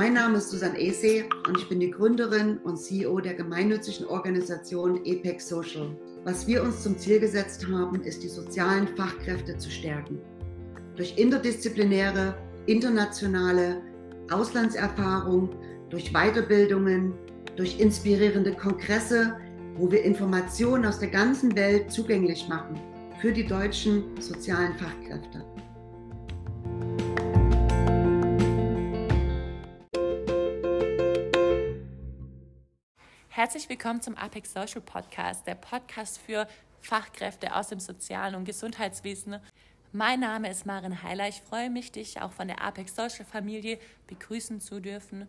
Mein Name ist Susanne Ese und ich bin die Gründerin und CEO der gemeinnützigen Organisation EPEC Social. Was wir uns zum Ziel gesetzt haben, ist die sozialen Fachkräfte zu stärken. Durch interdisziplinäre, internationale Auslandserfahrung, durch Weiterbildungen, durch inspirierende Kongresse, wo wir Informationen aus der ganzen Welt zugänglich machen für die deutschen sozialen Fachkräfte. Herzlich willkommen zum Apex Social Podcast, der Podcast für Fachkräfte aus dem sozialen und Gesundheitswesen. Mein Name ist Marin Heiler. Ich freue mich, dich auch von der Apex Social Familie begrüßen zu dürfen.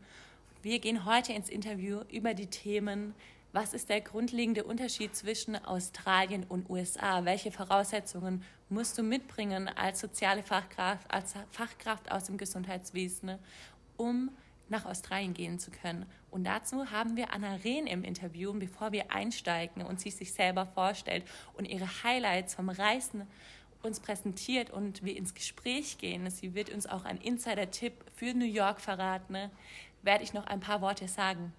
Wir gehen heute ins Interview über die Themen, was ist der grundlegende Unterschied zwischen Australien und USA? Welche Voraussetzungen musst du mitbringen als soziale Fachkraft, als Fachkraft aus dem Gesundheitswesen, um nach Australien gehen zu können. Und dazu haben wir Anna Rehn im Interview. Bevor wir einsteigen und sie sich selber vorstellt und ihre Highlights vom Reisen uns präsentiert und wir ins Gespräch gehen, sie wird uns auch einen Insider-Tipp für New York verraten, werde ich noch ein paar Worte sagen.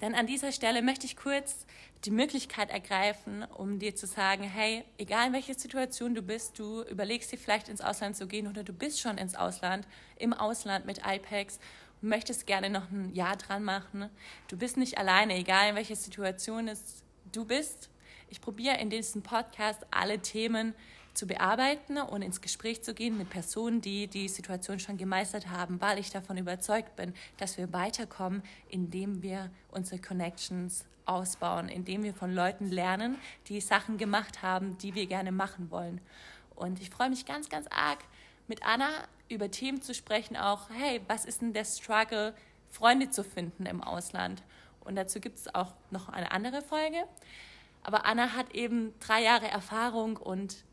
Denn an dieser Stelle möchte ich kurz die Möglichkeit ergreifen, um dir zu sagen, hey, egal in welcher Situation du bist, du überlegst dir vielleicht ins Ausland zu gehen oder du bist schon ins Ausland, im Ausland mit IPEX möchtest gerne noch ein Jahr dran machen. Du bist nicht alleine, egal in welcher Situation es du bist. Ich probiere in diesem Podcast alle Themen zu bearbeiten und ins Gespräch zu gehen mit Personen, die die Situation schon gemeistert haben, weil ich davon überzeugt bin, dass wir weiterkommen, indem wir unsere Connections ausbauen, indem wir von Leuten lernen, die Sachen gemacht haben, die wir gerne machen wollen. Und ich freue mich ganz, ganz arg, mit Anna über Themen zu sprechen, auch, hey, was ist denn der Struggle, Freunde zu finden im Ausland? Und dazu gibt es auch noch eine andere Folge. Aber Anna hat eben drei Jahre Erfahrung und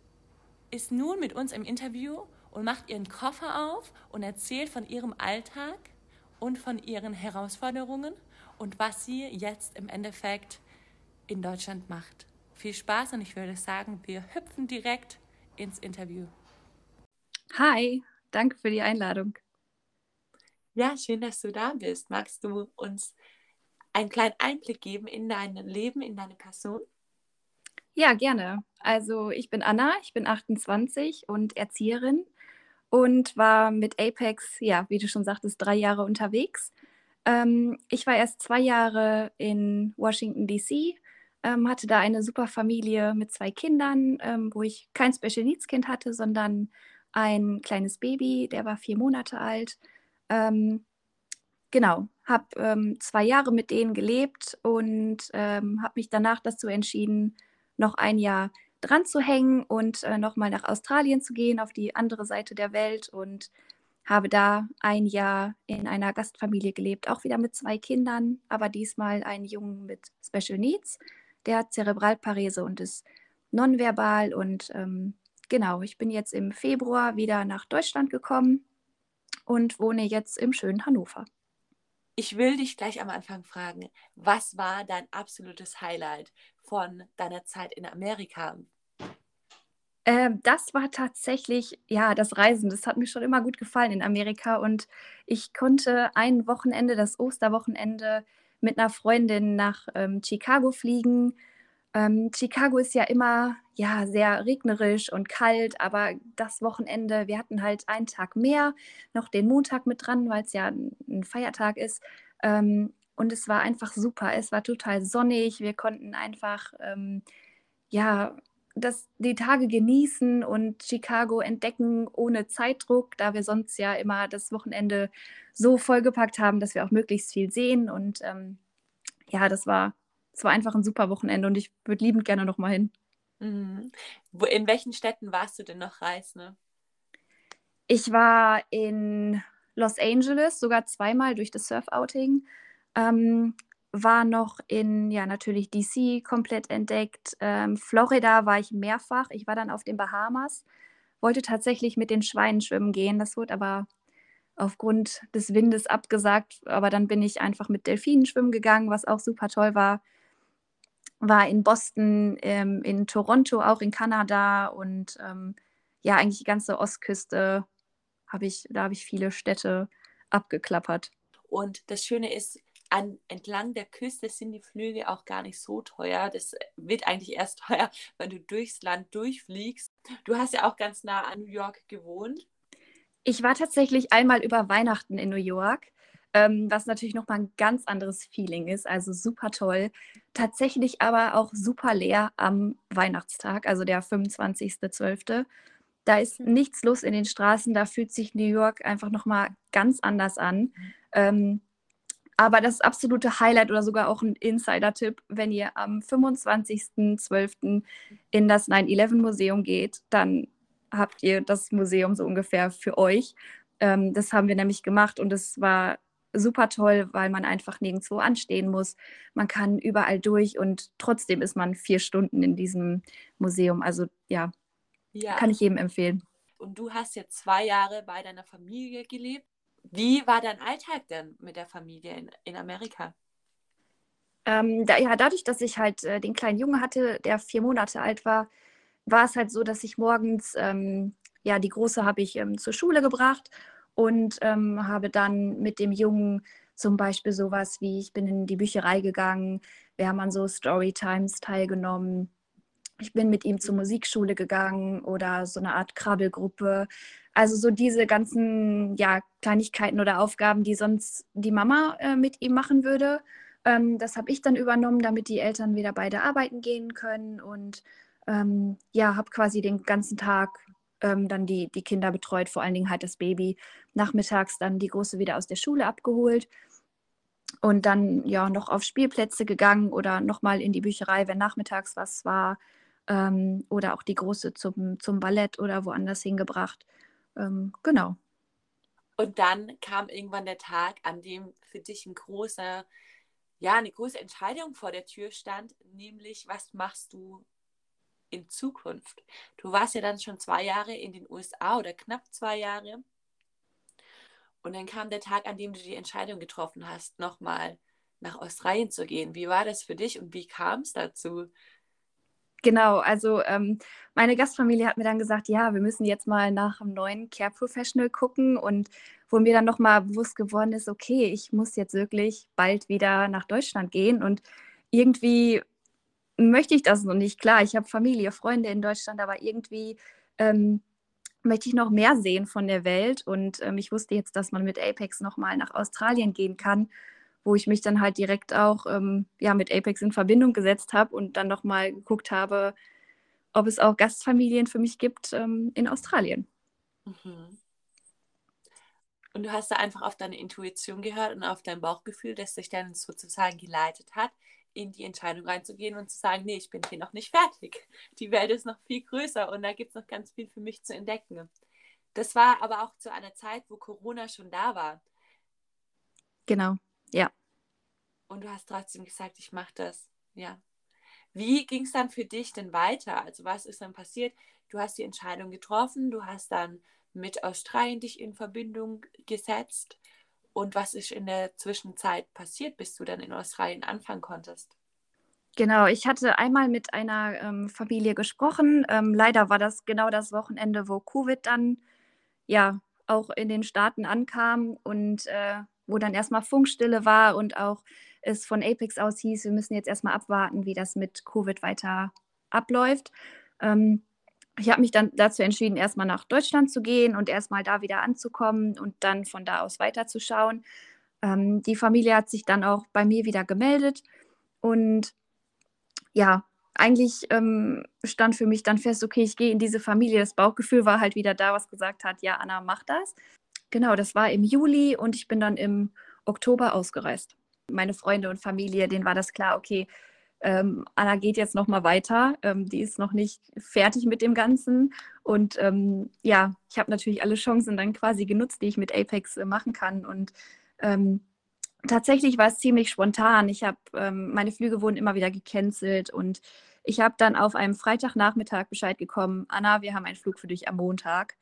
ist nun mit uns im Interview und macht ihren Koffer auf und erzählt von ihrem Alltag und von ihren Herausforderungen und was sie jetzt im Endeffekt in Deutschland macht. Viel Spaß und ich würde sagen, wir hüpfen direkt ins Interview. Hi, danke für die Einladung. Ja, schön, dass du da bist. Magst du uns einen kleinen Einblick geben in dein Leben, in deine Person? Ja, gerne. Also ich bin Anna, ich bin 28 und Erzieherin und war mit Apex, ja, wie du schon sagtest, drei Jahre unterwegs. Ähm, ich war erst zwei Jahre in Washington, DC, ähm, hatte da eine super Familie mit zwei Kindern, ähm, wo ich kein Special Needs Kind hatte, sondern ein kleines Baby, der war vier Monate alt. Ähm, genau, habe ähm, zwei Jahre mit denen gelebt und ähm, habe mich danach dazu entschieden, noch ein Jahr dran zu hängen und äh, nochmal nach Australien zu gehen, auf die andere Seite der Welt und habe da ein Jahr in einer Gastfamilie gelebt, auch wieder mit zwei Kindern, aber diesmal einen Jungen mit Special Needs. Der hat Zerebralparese und ist nonverbal und ähm, genau, ich bin jetzt im Februar wieder nach Deutschland gekommen und wohne jetzt im schönen Hannover. Ich will dich gleich am Anfang fragen, was war dein absolutes Highlight von deiner Zeit in Amerika? Ähm, das war tatsächlich, ja, das Reisen. Das hat mir schon immer gut gefallen in Amerika. Und ich konnte ein Wochenende, das Osterwochenende, mit einer Freundin nach ähm, Chicago fliegen. Ähm, Chicago ist ja immer ja sehr regnerisch und kalt, aber das Wochenende, wir hatten halt einen Tag mehr, noch den Montag mit dran, weil es ja ein Feiertag ist. Ähm, und es war einfach super. Es war total sonnig. Wir konnten einfach ähm, ja das, die Tage genießen und Chicago entdecken ohne Zeitdruck, da wir sonst ja immer das Wochenende so vollgepackt haben, dass wir auch möglichst viel sehen. Und ähm, ja, das war es war einfach ein super Wochenende und ich würde liebend gerne noch mal hin. Mhm. Wo, in welchen Städten warst du denn noch reisen? Ne? Ich war in Los Angeles sogar zweimal durch das Surf-Outing. Ähm, war noch in, ja, natürlich DC komplett entdeckt. Ähm, Florida war ich mehrfach. Ich war dann auf den Bahamas, wollte tatsächlich mit den Schweinen schwimmen gehen. Das wurde aber aufgrund des Windes abgesagt. Aber dann bin ich einfach mit Delfinen schwimmen gegangen, was auch super toll war war in Boston, ähm, in Toronto, auch in Kanada und ähm, ja, eigentlich die ganze Ostküste habe ich, da habe ich viele Städte abgeklappert. Und das Schöne ist, an, entlang der Küste sind die Flüge auch gar nicht so teuer. Das wird eigentlich erst teuer, wenn du durchs Land durchfliegst. Du hast ja auch ganz nah an New York gewohnt. Ich war tatsächlich einmal über Weihnachten in New York, ähm, was natürlich nochmal ein ganz anderes Feeling ist. Also super toll. Tatsächlich aber auch super leer am Weihnachtstag, also der 25.12. Da ist mhm. nichts los in den Straßen. Da fühlt sich New York einfach nochmal ganz anders an. Ähm, aber das absolute Highlight oder sogar auch ein Insider-Tipp, wenn ihr am 25.12. in das 9-11-Museum geht, dann habt ihr das Museum so ungefähr für euch. Ähm, das haben wir nämlich gemacht und es war super toll, weil man einfach nirgendwo anstehen muss. Man kann überall durch und trotzdem ist man vier Stunden in diesem Museum. Also ja, ja. kann ich jedem empfehlen. Und du hast jetzt zwei Jahre bei deiner Familie gelebt. Wie war dein Alltag denn mit der Familie in, in Amerika? Ähm, da, ja, dadurch, dass ich halt äh, den kleinen Junge hatte, der vier Monate alt war, war es halt so, dass ich morgens, ähm, ja, die Große habe ich ähm, zur Schule gebracht und ähm, habe dann mit dem Jungen zum Beispiel sowas wie, ich bin in die Bücherei gegangen, wir haben an so Storytimes teilgenommen, ich bin mit ihm zur Musikschule gegangen oder so eine Art Krabbelgruppe. Also so diese ganzen ja, Kleinigkeiten oder Aufgaben, die sonst die Mama äh, mit ihm machen würde. Ähm, das habe ich dann übernommen, damit die Eltern wieder beide arbeiten gehen können. Und ähm, ja, habe quasi den ganzen Tag ähm, dann die, die Kinder betreut, vor allen Dingen halt das Baby. Nachmittags dann die Große wieder aus der Schule abgeholt und dann ja noch auf Spielplätze gegangen oder nochmal in die Bücherei, wenn nachmittags was war. Ähm, oder auch die Große zum, zum Ballett oder woanders hingebracht. Ähm, genau. Und dann kam irgendwann der Tag, an dem für dich ein großer, ja, eine große Entscheidung vor der Tür stand, nämlich was machst du in Zukunft. Du warst ja dann schon zwei Jahre in den USA oder knapp zwei Jahre. Und dann kam der Tag, an dem du die Entscheidung getroffen hast, nochmal nach Australien zu gehen. Wie war das für dich und wie kam es dazu? Genau, also ähm, meine Gastfamilie hat mir dann gesagt, ja, wir müssen jetzt mal nach einem neuen Care Professional gucken und wo mir dann nochmal bewusst geworden ist, okay, ich muss jetzt wirklich bald wieder nach Deutschland gehen und irgendwie möchte ich das noch nicht. Klar, ich habe Familie, Freunde in Deutschland, aber irgendwie ähm, möchte ich noch mehr sehen von der Welt. Und ähm, ich wusste jetzt, dass man mit Apex nochmal nach Australien gehen kann, wo ich mich dann halt direkt auch ähm, ja, mit Apex in Verbindung gesetzt habe und dann nochmal geguckt habe, ob es auch Gastfamilien für mich gibt ähm, in Australien. Mhm. Und du hast da einfach auf deine Intuition gehört und auf dein Bauchgefühl, das sich dann sozusagen geleitet hat, in die Entscheidung reinzugehen und zu sagen, nee, ich bin hier noch nicht fertig. Die Welt ist noch viel größer und da gibt es noch ganz viel für mich zu entdecken. Das war aber auch zu einer Zeit, wo Corona schon da war. Genau, ja. Und du hast trotzdem gesagt, ich mache das, ja. Wie ging es dann für dich denn weiter? Also was ist dann passiert? Du hast die Entscheidung getroffen, du hast dann mit Australien dich in Verbindung gesetzt und was ist in der Zwischenzeit passiert, bis du dann in Australien anfangen konntest? Genau, ich hatte einmal mit einer ähm, Familie gesprochen. Ähm, leider war das genau das Wochenende, wo Covid dann ja auch in den Staaten ankam und äh, wo dann erstmal Funkstille war und auch es von Apex aus hieß, wir müssen jetzt erstmal abwarten, wie das mit Covid weiter abläuft. Ähm, ich habe mich dann dazu entschieden, erstmal nach Deutschland zu gehen und erstmal da wieder anzukommen und dann von da aus weiterzuschauen. Ähm, die Familie hat sich dann auch bei mir wieder gemeldet und ja, eigentlich ähm, stand für mich dann fest, okay, ich gehe in diese Familie. Das Bauchgefühl war halt wieder da, was gesagt hat, ja, Anna, mach das. Genau, das war im Juli und ich bin dann im Oktober ausgereist. Meine Freunde und Familie, denen war das klar, okay, ähm, Anna geht jetzt noch mal weiter. Ähm, die ist noch nicht fertig mit dem Ganzen. Und ähm, ja, ich habe natürlich alle Chancen dann quasi genutzt, die ich mit Apex äh, machen kann. Und ähm, tatsächlich war es ziemlich spontan. Ich habe, ähm, meine Flüge wurden immer wieder gecancelt und ich habe dann auf einem Freitagnachmittag Bescheid bekommen, Anna, wir haben einen Flug für dich am Montag.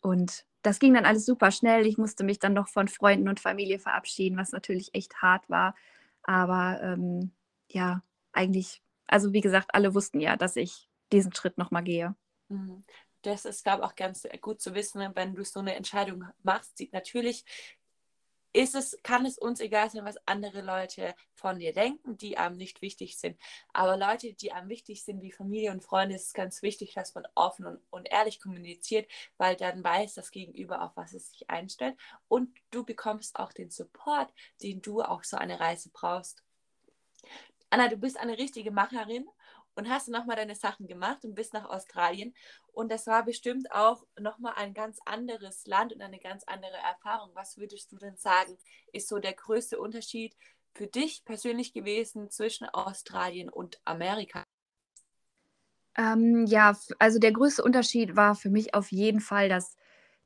Und das ging dann alles super schnell. Ich musste mich dann noch von Freunden und Familie verabschieden, was natürlich echt hart war. Aber ähm, ja, eigentlich, also wie gesagt, alle wussten ja, dass ich diesen Schritt nochmal gehe. Mhm. Das ist, glaube ich, auch ganz gut zu wissen, wenn du so eine Entscheidung machst. Natürlich ist es, kann es uns egal sein, was andere Leute von dir denken, die einem nicht wichtig sind. Aber Leute, die einem wichtig sind, wie Familie und Freunde, ist es ganz wichtig, dass man offen und, und ehrlich kommuniziert, weil dann weiß das Gegenüber, auf was es sich einstellt. Und du bekommst auch den Support, den du auch so eine Reise brauchst. Anna, du bist eine richtige Macherin und hast nochmal deine Sachen gemacht und bist nach Australien. Und das war bestimmt auch nochmal ein ganz anderes Land und eine ganz andere Erfahrung. Was würdest du denn sagen, ist so der größte Unterschied für dich persönlich gewesen zwischen Australien und Amerika? Ähm, ja, also der größte Unterschied war für mich auf jeden Fall das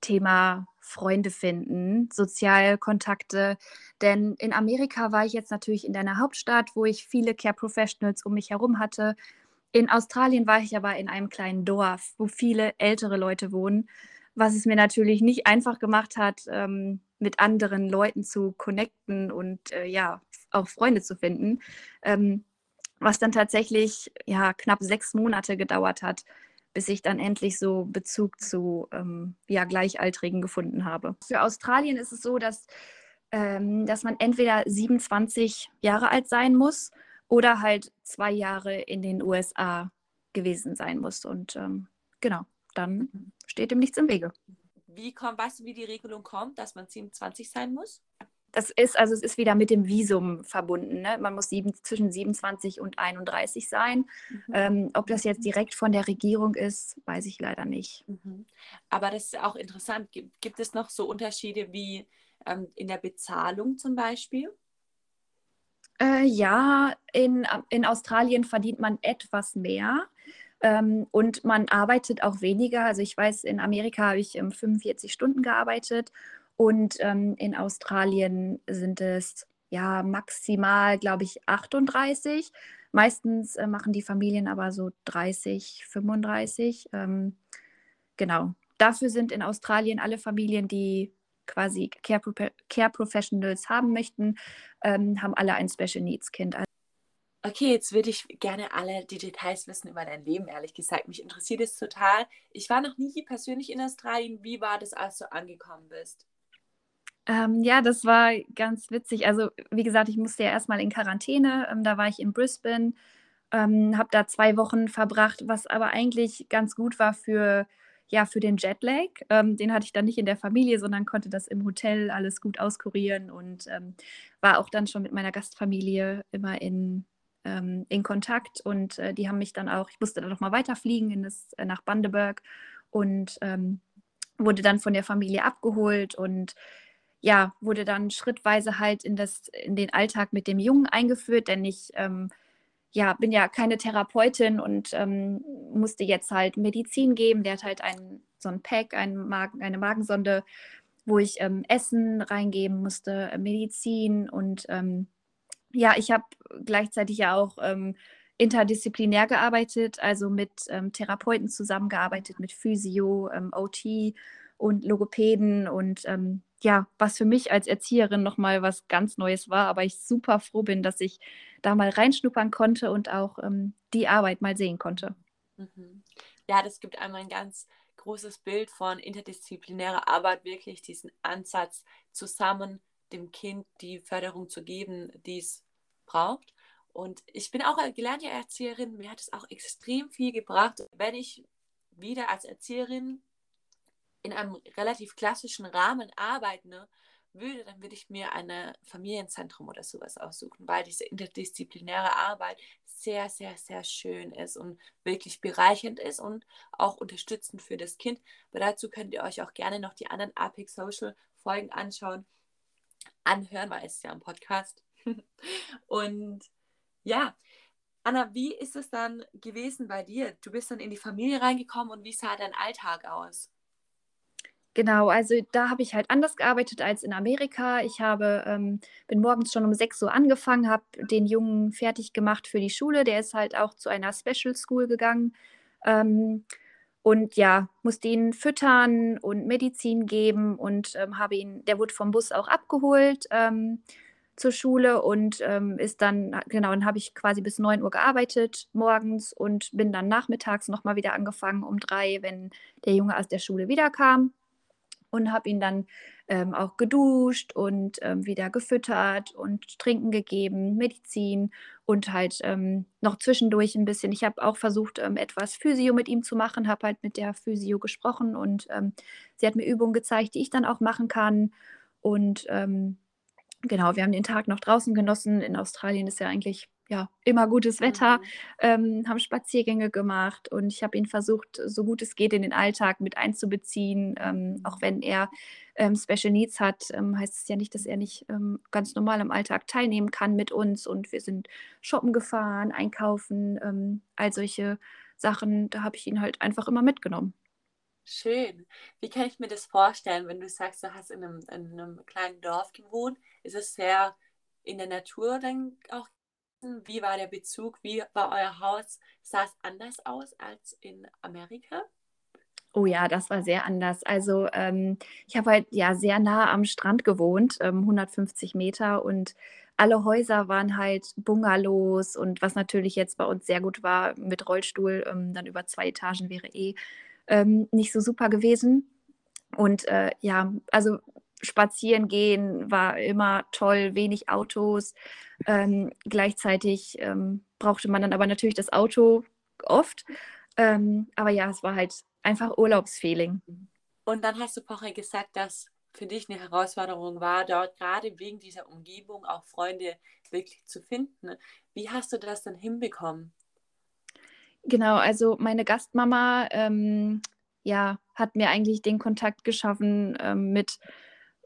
Thema Freunde finden, Sozialkontakte. Denn in Amerika war ich jetzt natürlich in deiner Hauptstadt, wo ich viele Care Professionals um mich herum hatte, in Australien war ich aber in einem kleinen Dorf, wo viele ältere Leute wohnen, was es mir natürlich nicht einfach gemacht hat, ähm, mit anderen Leuten zu connecten und äh, ja, auch Freunde zu finden. Ähm, was dann tatsächlich ja knapp sechs Monate gedauert hat, bis ich dann endlich so Bezug zu ähm, ja, Gleichaltrigen gefunden habe. Für Australien ist es so, dass, ähm, dass man entweder 27 Jahre alt sein muss oder halt zwei Jahre in den USA gewesen sein muss. Und ähm, genau, dann steht dem nichts im Wege. Wie kommt, weißt du, wie die Regelung kommt, dass man 27 sein muss? Das ist, also es ist wieder mit dem Visum verbunden. Ne? Man muss sieben, zwischen 27 und 31 sein. Mhm. Ähm, ob das jetzt direkt von der Regierung ist, weiß ich leider nicht. Mhm. Aber das ist auch interessant. Gibt, gibt es noch so Unterschiede wie ähm, in der Bezahlung zum Beispiel? Äh, ja, in, in Australien verdient man etwas mehr. Ähm, und man arbeitet auch weniger. Also ich weiß, in Amerika habe ich ähm, 45 Stunden gearbeitet und ähm, in Australien sind es ja maximal, glaube ich, 38. Meistens äh, machen die Familien aber so 30, 35. Ähm, genau. Dafür sind in Australien alle Familien, die quasi Care, Care Professionals haben möchten, ähm, haben alle ein Special Needs Kind. Okay, jetzt würde ich gerne alle die Details wissen über dein Leben, ehrlich gesagt. Mich interessiert es total. Ich war noch nie persönlich in Australien. Wie war das, als du angekommen bist? Ähm, ja, das war ganz witzig. Also, wie gesagt, ich musste ja erstmal in Quarantäne. Ähm, da war ich in Brisbane, ähm, habe da zwei Wochen verbracht, was aber eigentlich ganz gut war für ja, für den Jetlag. Ähm, den hatte ich dann nicht in der Familie, sondern konnte das im Hotel alles gut auskurieren und ähm, war auch dann schon mit meiner Gastfamilie immer in, ähm, in Kontakt. Und äh, die haben mich dann auch, ich musste dann nochmal weiterfliegen in das, äh, nach Bandeberg und wurde dann von der Familie abgeholt und ja, wurde dann schrittweise halt in, das, in den Alltag mit dem Jungen eingeführt, denn ich ähm, ja, bin ja keine Therapeutin und ähm, musste jetzt halt Medizin geben. Der hat halt ein, so ein Pack, ein Magen, eine Magensonde, wo ich ähm, Essen reingeben musste, äh, Medizin und ähm, ja, ich habe gleichzeitig ja auch ähm, interdisziplinär gearbeitet, also mit ähm, Therapeuten zusammengearbeitet, mit Physio, OT und Logopäden und ja, was für mich als Erzieherin nochmal was ganz Neues war, aber ich super froh bin, dass ich da mal reinschnuppern konnte und auch ähm, die Arbeit mal sehen konnte. Mhm. Ja, das gibt einmal ein ganz großes Bild von interdisziplinärer Arbeit, wirklich diesen Ansatz, zusammen dem Kind die Förderung zu geben, die es braucht. Und ich bin auch gelernte Erzieherin, mir hat es auch extrem viel gebracht, wenn ich wieder als Erzieherin in einem relativ klassischen Rahmen arbeiten ne, würde, dann würde ich mir ein Familienzentrum oder sowas aussuchen, weil diese interdisziplinäre Arbeit sehr, sehr, sehr schön ist und wirklich bereichernd ist und auch unterstützend für das Kind. Aber dazu könnt ihr euch auch gerne noch die anderen Apex Social Folgen anschauen, anhören, weil es ja ein Podcast. und ja, Anna, wie ist es dann gewesen bei dir? Du bist dann in die Familie reingekommen und wie sah dein Alltag aus? Genau, also da habe ich halt anders gearbeitet als in Amerika. Ich habe, ähm, bin morgens schon um 6 Uhr angefangen, habe den Jungen fertig gemacht für die Schule. Der ist halt auch zu einer Special School gegangen. Ähm, und ja, musste ihn füttern und Medizin geben und ähm, habe ihn, der wurde vom Bus auch abgeholt ähm, zur Schule und ähm, ist dann, genau, dann habe ich quasi bis 9 Uhr gearbeitet morgens und bin dann nachmittags nochmal wieder angefangen um drei, wenn der Junge aus der Schule wiederkam und habe ihn dann ähm, auch geduscht und ähm, wieder gefüttert und Trinken gegeben, Medizin und halt ähm, noch zwischendurch ein bisschen. Ich habe auch versucht, ähm, etwas Physio mit ihm zu machen, habe halt mit der Physio gesprochen und ähm, sie hat mir Übungen gezeigt, die ich dann auch machen kann. Und ähm, genau, wir haben den Tag noch draußen genossen. In Australien ist ja eigentlich ja, immer gutes Wetter, mhm. ähm, haben Spaziergänge gemacht und ich habe ihn versucht, so gut es geht, in den Alltag mit einzubeziehen. Ähm, auch wenn er ähm, Special Needs hat, ähm, heißt es ja nicht, dass er nicht ähm, ganz normal im Alltag teilnehmen kann mit uns. Und wir sind shoppen gefahren, einkaufen, ähm, all solche Sachen. Da habe ich ihn halt einfach immer mitgenommen. Schön. Wie kann ich mir das vorstellen, wenn du sagst, du hast in einem, in einem kleinen Dorf gewohnt? Ist es sehr in der Natur dann auch wie war der Bezug? Wie war euer Haus? Sah es anders aus als in Amerika? Oh ja, das war sehr anders. Also ähm, ich habe halt ja sehr nah am Strand gewohnt, ähm, 150 Meter und alle Häuser waren halt Bungalows und was natürlich jetzt bei uns sehr gut war mit Rollstuhl, ähm, dann über zwei Etagen wäre eh ähm, nicht so super gewesen. Und äh, ja, also spazieren gehen war immer toll, wenig Autos. Ähm, gleichzeitig ähm, brauchte man dann aber natürlich das Auto oft. Ähm, aber ja, es war halt einfach Urlaubsfeeling. Und dann hast du vorher gesagt, dass für dich eine Herausforderung war, dort gerade wegen dieser Umgebung auch Freunde wirklich zu finden. Wie hast du das dann hinbekommen? Genau, also meine Gastmama ähm, ja, hat mir eigentlich den Kontakt geschaffen ähm, mit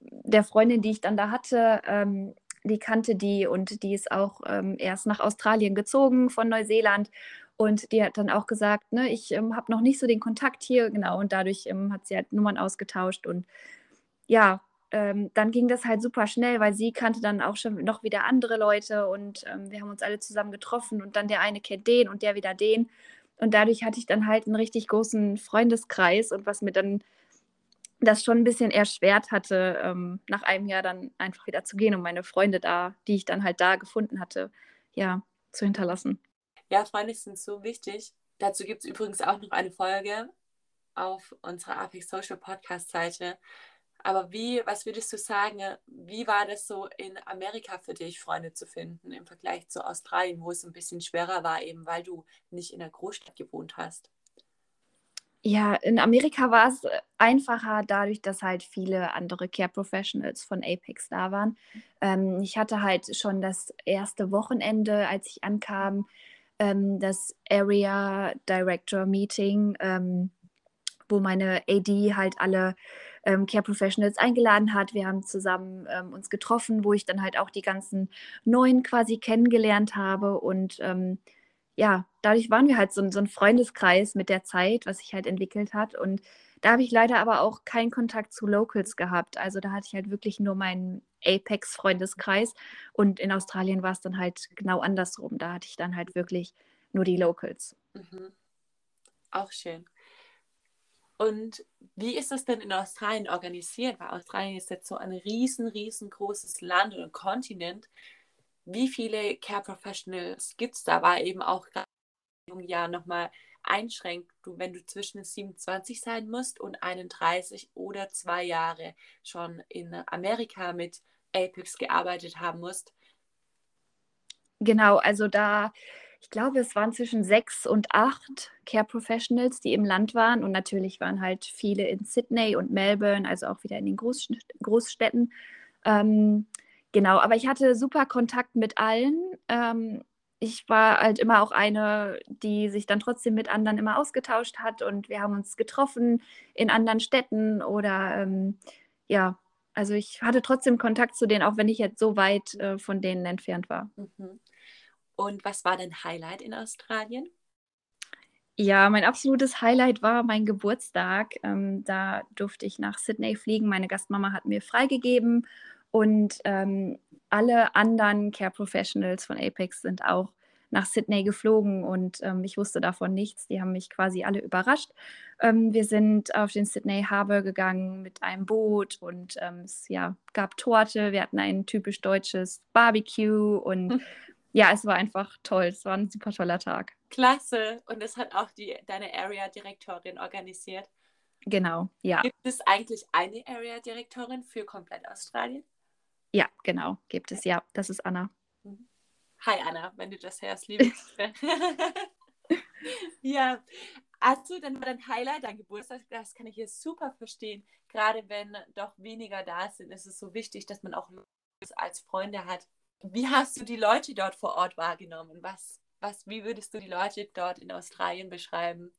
der Freundin, die ich dann da hatte, ähm, die kannte die und die ist auch ähm, erst nach Australien gezogen von Neuseeland. Und die hat dann auch gesagt, ne, ich ähm, habe noch nicht so den Kontakt hier, genau. Und dadurch ähm, hat sie halt Nummern ausgetauscht. Und ja, ähm, dann ging das halt super schnell, weil sie kannte dann auch schon noch wieder andere Leute und ähm, wir haben uns alle zusammen getroffen und dann der eine kennt den und der wieder den. Und dadurch hatte ich dann halt einen richtig großen Freundeskreis und was mir dann das schon ein bisschen erschwert hatte, ähm, nach einem Jahr dann einfach wieder zu gehen, um meine Freunde da, die ich dann halt da gefunden hatte, ja, zu hinterlassen. Ja, Freunde sind so wichtig. Dazu gibt es übrigens auch noch eine Folge auf unserer Apex Social Podcast Seite. Aber wie, was würdest du sagen, wie war das so in Amerika für dich, Freunde zu finden im Vergleich zu Australien, wo es ein bisschen schwerer war, eben weil du nicht in der Großstadt gewohnt hast? Ja, in Amerika war es äh, einfacher, dadurch, dass halt viele andere Care Professionals von Apex da waren. Ähm, ich hatte halt schon das erste Wochenende, als ich ankam, ähm, das Area Director Meeting, ähm, wo meine AD halt alle ähm, Care Professionals eingeladen hat. Wir haben zusammen ähm, uns getroffen, wo ich dann halt auch die ganzen Neuen quasi kennengelernt habe und ähm, ja, dadurch waren wir halt so, so ein Freundeskreis mit der Zeit, was sich halt entwickelt hat. Und da habe ich leider aber auch keinen Kontakt zu Locals gehabt. Also da hatte ich halt wirklich nur meinen Apex-Freundeskreis. Und in Australien war es dann halt genau andersrum. Da hatte ich dann halt wirklich nur die Locals. Mhm. Auch schön. Und wie ist das denn in Australien organisiert? Weil Australien ist jetzt so ein riesen, riesengroßes Land und Kontinent wie viele Care Professionals gibt es da, war eben auch gerade ja nochmal einschränkt, du, wenn du zwischen 27 sein musst und 31 oder zwei Jahre schon in Amerika mit Apex gearbeitet haben musst. Genau, also da, ich glaube, es waren zwischen sechs und acht Care Professionals, die im Land waren. Und natürlich waren halt viele in Sydney und Melbourne, also auch wieder in den Großstädten. Ähm, Genau, aber ich hatte super Kontakt mit allen. Ähm, ich war halt immer auch eine, die sich dann trotzdem mit anderen immer ausgetauscht hat und wir haben uns getroffen in anderen Städten oder ähm, ja, also ich hatte trotzdem Kontakt zu denen, auch wenn ich jetzt so weit äh, von denen entfernt war. Mhm. Und was war dein Highlight in Australien? Ja, mein absolutes Highlight war mein Geburtstag. Ähm, da durfte ich nach Sydney fliegen. Meine Gastmama hat mir freigegeben und ähm, alle anderen Care Professionals von Apex sind auch nach Sydney geflogen und ähm, ich wusste davon nichts. Die haben mich quasi alle überrascht. Ähm, wir sind auf den Sydney Harbour gegangen mit einem Boot und ähm, es ja, gab Torte. Wir hatten ein typisch deutsches Barbecue und hm. ja, es war einfach toll. Es war ein super toller Tag. Klasse. Und das hat auch die, deine Area-Direktorin organisiert. Genau, ja. Gibt es eigentlich eine Area-Direktorin für komplett Australien? Ja, genau, gibt es, ja. Das ist Anna. Mhm. Hi Anna, wenn du das hörst, liebe Ja, also dann war dein Highlight dein Geburtstag, das kann ich jetzt super verstehen. Gerade wenn doch weniger da sind, ist es so wichtig, dass man auch als Freunde hat. Wie hast du die Leute dort vor Ort wahrgenommen? Was, was, wie würdest du die Leute dort in Australien beschreiben?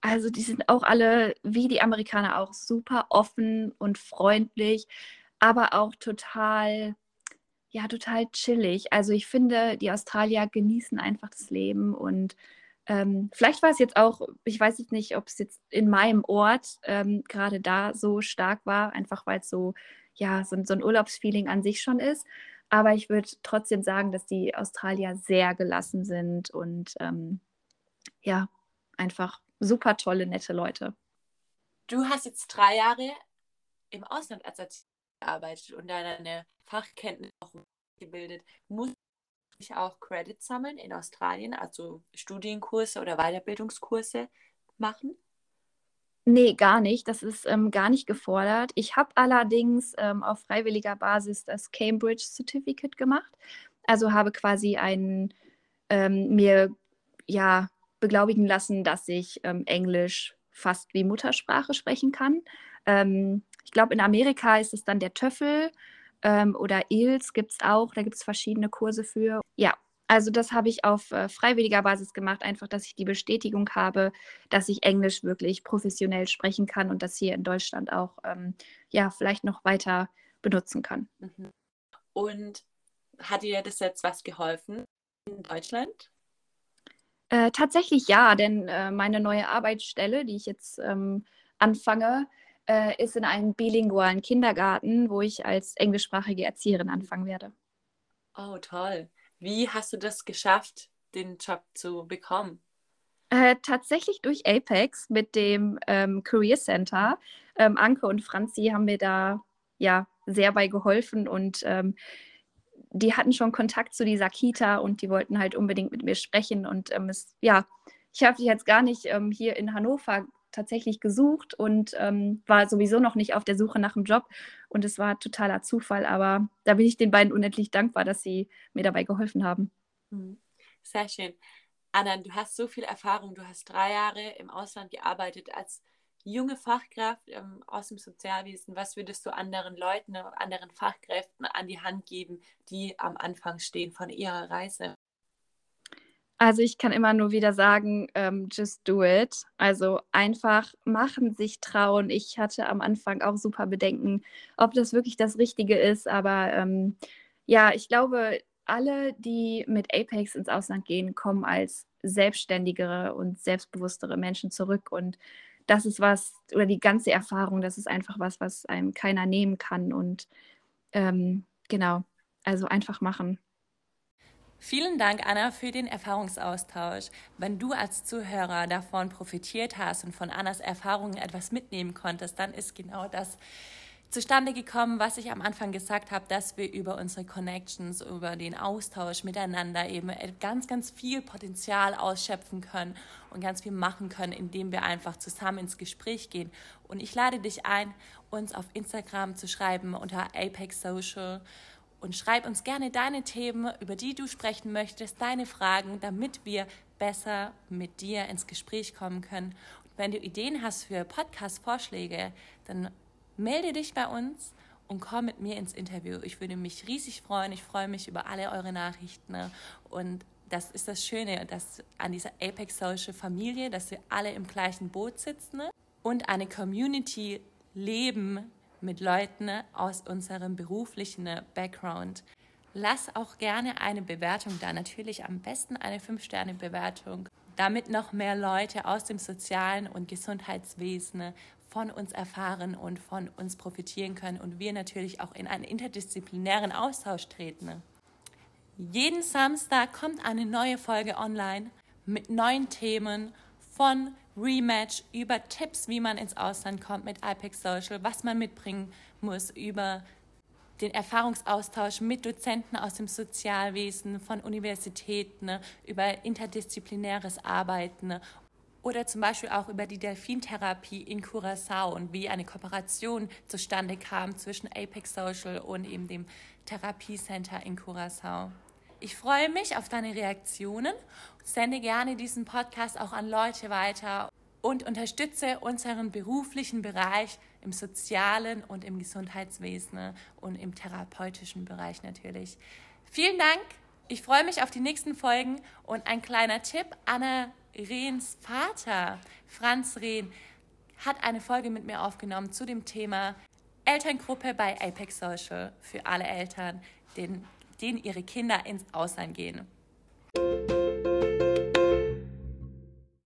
Also die sind auch alle, wie die Amerikaner auch, super offen und freundlich, aber auch total, ja, total chillig. Also ich finde, die Australier genießen einfach das Leben und ähm, vielleicht war es jetzt auch, ich weiß jetzt nicht, ob es jetzt in meinem Ort ähm, gerade da so stark war, einfach weil es so, ja, so, so ein Urlaubsfeeling an sich schon ist. Aber ich würde trotzdem sagen, dass die Australier sehr gelassen sind und ähm, ja, einfach super tolle, nette Leute. Du hast jetzt drei Jahre im Ausland Erzieher gearbeitet und deine Fachkenntnisse auch gebildet. Muss ich auch Credits sammeln in Australien, also Studienkurse oder Weiterbildungskurse machen? Nee, gar nicht. Das ist ähm, gar nicht gefordert. Ich habe allerdings ähm, auf freiwilliger Basis das Cambridge Certificate gemacht. Also habe quasi einen ähm, mir ja beglaubigen lassen, dass ich ähm, Englisch fast wie Muttersprache sprechen kann. Ich glaube, in Amerika ist es dann der TOEFL ähm, oder IELTS gibt es auch. Da gibt es verschiedene Kurse für. Ja, also das habe ich auf äh, freiwilliger Basis gemacht, einfach, dass ich die Bestätigung habe, dass ich Englisch wirklich professionell sprechen kann und das hier in Deutschland auch ähm, ja vielleicht noch weiter benutzen kann. Mhm. Und hat dir das jetzt was geholfen in Deutschland? Äh, tatsächlich ja, denn äh, meine neue Arbeitsstelle, die ich jetzt ähm, anfange, äh, ist in einem bilingualen Kindergarten, wo ich als englischsprachige Erzieherin anfangen werde. Oh, toll. Wie hast du das geschafft, den Job zu bekommen? Äh, tatsächlich durch Apex mit dem ähm, Career Center. Ähm, Anke und Franzi haben mir da ja sehr bei geholfen und ähm, die hatten schon Kontakt zu dieser Kita und die wollten halt unbedingt mit mir sprechen. Und ähm, es, ja, ich habe die jetzt gar nicht ähm, hier in Hannover tatsächlich gesucht und ähm, war sowieso noch nicht auf der Suche nach einem Job. Und es war totaler Zufall, aber da bin ich den beiden unendlich dankbar, dass sie mir dabei geholfen haben. Mhm. Sehr schön. Anna, du hast so viel Erfahrung. Du hast drei Jahre im Ausland gearbeitet als junge Fachkraft ähm, aus dem Sozialwesen, was würdest du anderen Leuten, anderen Fachkräften an die Hand geben, die am Anfang stehen von ihrer Reise? Also ich kann immer nur wieder sagen, ähm, just do it. Also einfach machen, sich trauen. Ich hatte am Anfang auch super Bedenken, ob das wirklich das Richtige ist. Aber ähm, ja, ich glaube, alle, die mit Apex ins Ausland gehen, kommen als selbstständigere und selbstbewusstere Menschen zurück. Und das ist was, oder die ganze Erfahrung, das ist einfach was, was einem keiner nehmen kann. Und ähm, genau, also einfach machen. Vielen Dank, Anna, für den Erfahrungsaustausch. Wenn du als Zuhörer davon profitiert hast und von Annas Erfahrungen etwas mitnehmen konntest, dann ist genau das zustande gekommen, was ich am Anfang gesagt habe, dass wir über unsere Connections, über den Austausch miteinander eben ganz, ganz viel Potenzial ausschöpfen können und ganz viel machen können, indem wir einfach zusammen ins Gespräch gehen. Und ich lade dich ein, uns auf Instagram zu schreiben unter Apex Social und schreib uns gerne deine Themen, über die du sprechen möchtest, deine Fragen, damit wir besser mit dir ins Gespräch kommen können. Und wenn du Ideen hast für Podcast-Vorschläge, dann melde dich bei uns und komm mit mir ins Interview. Ich würde mich riesig freuen. Ich freue mich über alle eure Nachrichten. Und das ist das Schöne dass an dieser Apex Social Familie, dass wir alle im gleichen Boot sitzen und eine Community leben mit Leuten aus unserem beruflichen Background. Lass auch gerne eine Bewertung da. Natürlich am besten eine 5-Sterne-Bewertung, damit noch mehr Leute aus dem sozialen und Gesundheitswesen von uns erfahren und von uns profitieren können und wir natürlich auch in einen interdisziplinären Austausch treten. Jeden Samstag kommt eine neue Folge online mit neuen Themen von Rematch über Tipps, wie man ins Ausland kommt mit IPEX Social, was man mitbringen muss über den Erfahrungsaustausch mit Dozenten aus dem Sozialwesen, von Universitäten, über interdisziplinäres Arbeiten oder zum Beispiel auch über die Delfintherapie in Curacao und wie eine Kooperation zustande kam zwischen Apex Social und eben dem Therapiecenter in Curacao. Ich freue mich auf deine Reaktionen, sende gerne diesen Podcast auch an Leute weiter und unterstütze unseren beruflichen Bereich im sozialen und im Gesundheitswesen und im therapeutischen Bereich natürlich. Vielen Dank. Ich freue mich auf die nächsten Folgen und ein kleiner Tipp. Anna Rehns Vater, Franz Rehn, hat eine Folge mit mir aufgenommen zu dem Thema Elterngruppe bei Apex Social für alle Eltern, denen, denen ihre Kinder ins Ausland gehen.